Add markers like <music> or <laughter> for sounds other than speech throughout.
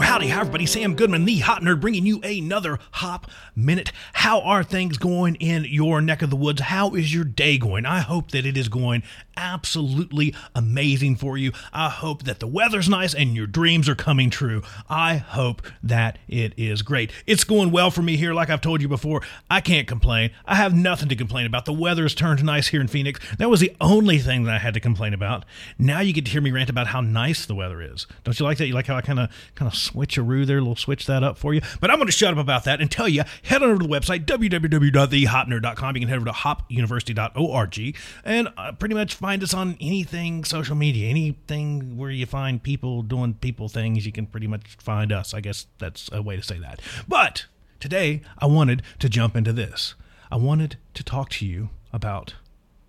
Howdy, hi everybody. Sam Goodman, the Hop Nerd, bringing you another Hop Minute. How are things going in your neck of the woods? How is your day going? I hope that it is going absolutely amazing for you. I hope that the weather's nice and your dreams are coming true. I hope that it is great. It's going well for me here, like I've told you before. I can't complain. I have nothing to complain about. The weather has turned nice here in Phoenix. That was the only thing that I had to complain about. Now you get to hear me rant about how nice the weather is. Don't you like that? You like how I kind of kind of switcheroo there, little switch that up for you. But I'm going to shut up about that and tell you head on over to the website www.thehopnerd.com. You can head over to hopuniversity.org and uh, pretty much find us on anything social media, anything where you find people doing people things. You can pretty much find us. I guess that's a way to say that. But today I wanted to jump into this. I wanted to talk to you about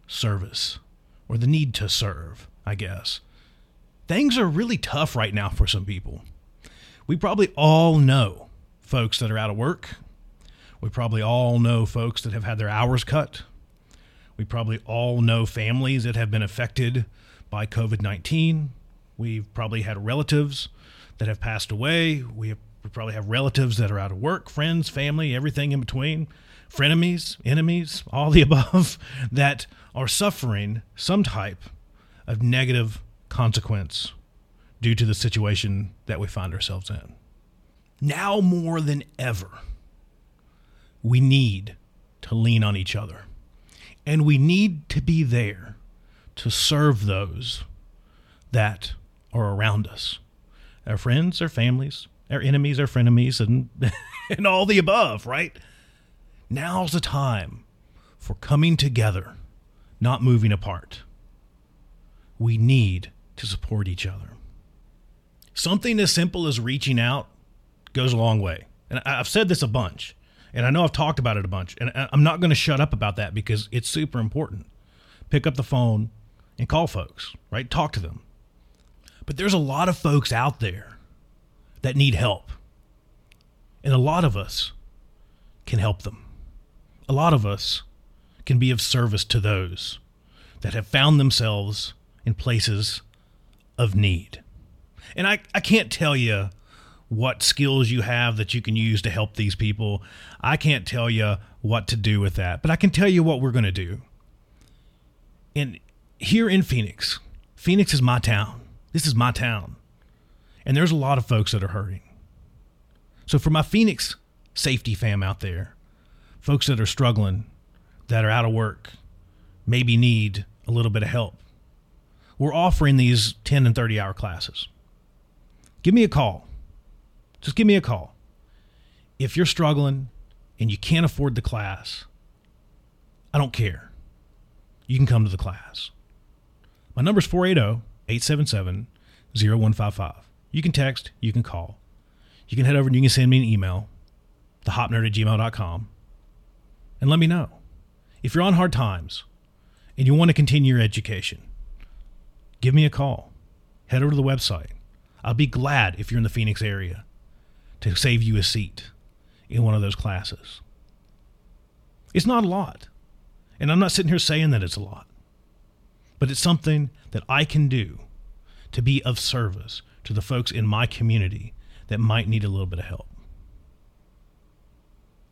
service or the need to serve, I guess. Things are really tough right now for some people. We probably all know folks that are out of work. We probably all know folks that have had their hours cut. We probably all know families that have been affected by COVID 19. We've probably had relatives that have passed away. We, have, we probably have relatives that are out of work, friends, family, everything in between, frenemies, enemies, all the <laughs> above that are suffering some type of negative consequence due to the situation that we find ourselves in. Now more than ever, we need to lean on each other. And we need to be there to serve those that are around us our friends, our families, our enemies, our frenemies, and, <laughs> and all the above, right? Now's the time for coming together, not moving apart. We need to support each other. Something as simple as reaching out goes a long way. And I've said this a bunch, and I know I've talked about it a bunch, and I'm not going to shut up about that because it's super important. Pick up the phone and call folks, right? Talk to them. But there's a lot of folks out there that need help. And a lot of us can help them. A lot of us can be of service to those that have found themselves in places of need. And I, I can't tell you what skills you have that you can use to help these people. I can't tell you what to do with that, but I can tell you what we're going to do. And here in Phoenix, Phoenix is my town. This is my town. And there's a lot of folks that are hurting. So for my Phoenix safety fam out there, folks that are struggling, that are out of work, maybe need a little bit of help, we're offering these 10 and 30 hour classes. Give me a call. Just give me a call. If you're struggling and you can't afford the class, I don't care. You can come to the class. My number is 480 877 0155. You can text, you can call. You can head over and you can send me an email, thehopnerd at gmail.com, and let me know. If you're on hard times and you want to continue your education, give me a call. Head over to the website. I'll be glad if you're in the Phoenix area to save you a seat in one of those classes. It's not a lot. And I'm not sitting here saying that it's a lot. But it's something that I can do to be of service to the folks in my community that might need a little bit of help.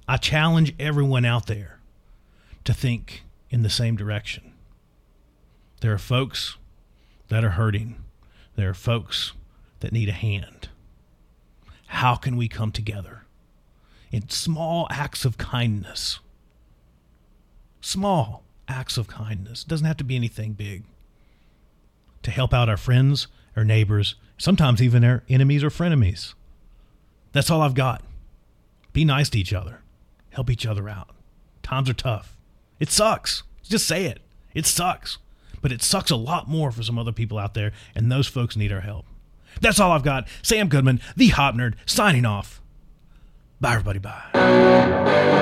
I challenge everyone out there to think in the same direction. There are folks that are hurting. There are folks that need a hand. How can we come together in small acts of kindness? Small acts of kindness. It doesn't have to be anything big. To help out our friends, our neighbors, sometimes even our enemies or frenemies. That's all I've got. Be nice to each other. Help each other out. Times are tough. It sucks. Just say it. It sucks. But it sucks a lot more for some other people out there, and those folks need our help. That's all I've got. Sam Goodman, the Hop Nerd, signing off. Bye, everybody. Bye.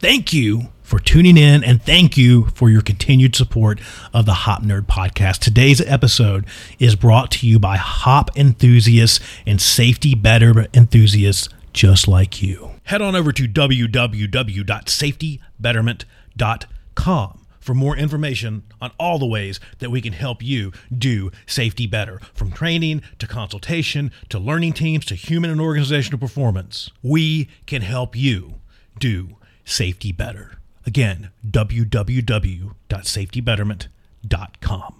Thank you for tuning in and thank you for your continued support of the Hop Nerd podcast. Today's episode is brought to you by hop enthusiasts and safety better enthusiasts just like you. Head on over to www.safetybetterment.com for more information on all the ways that we can help you do safety better, from training to consultation to learning teams to human and organizational performance. We can help you do safety better. Again, www.safetybetterment.com.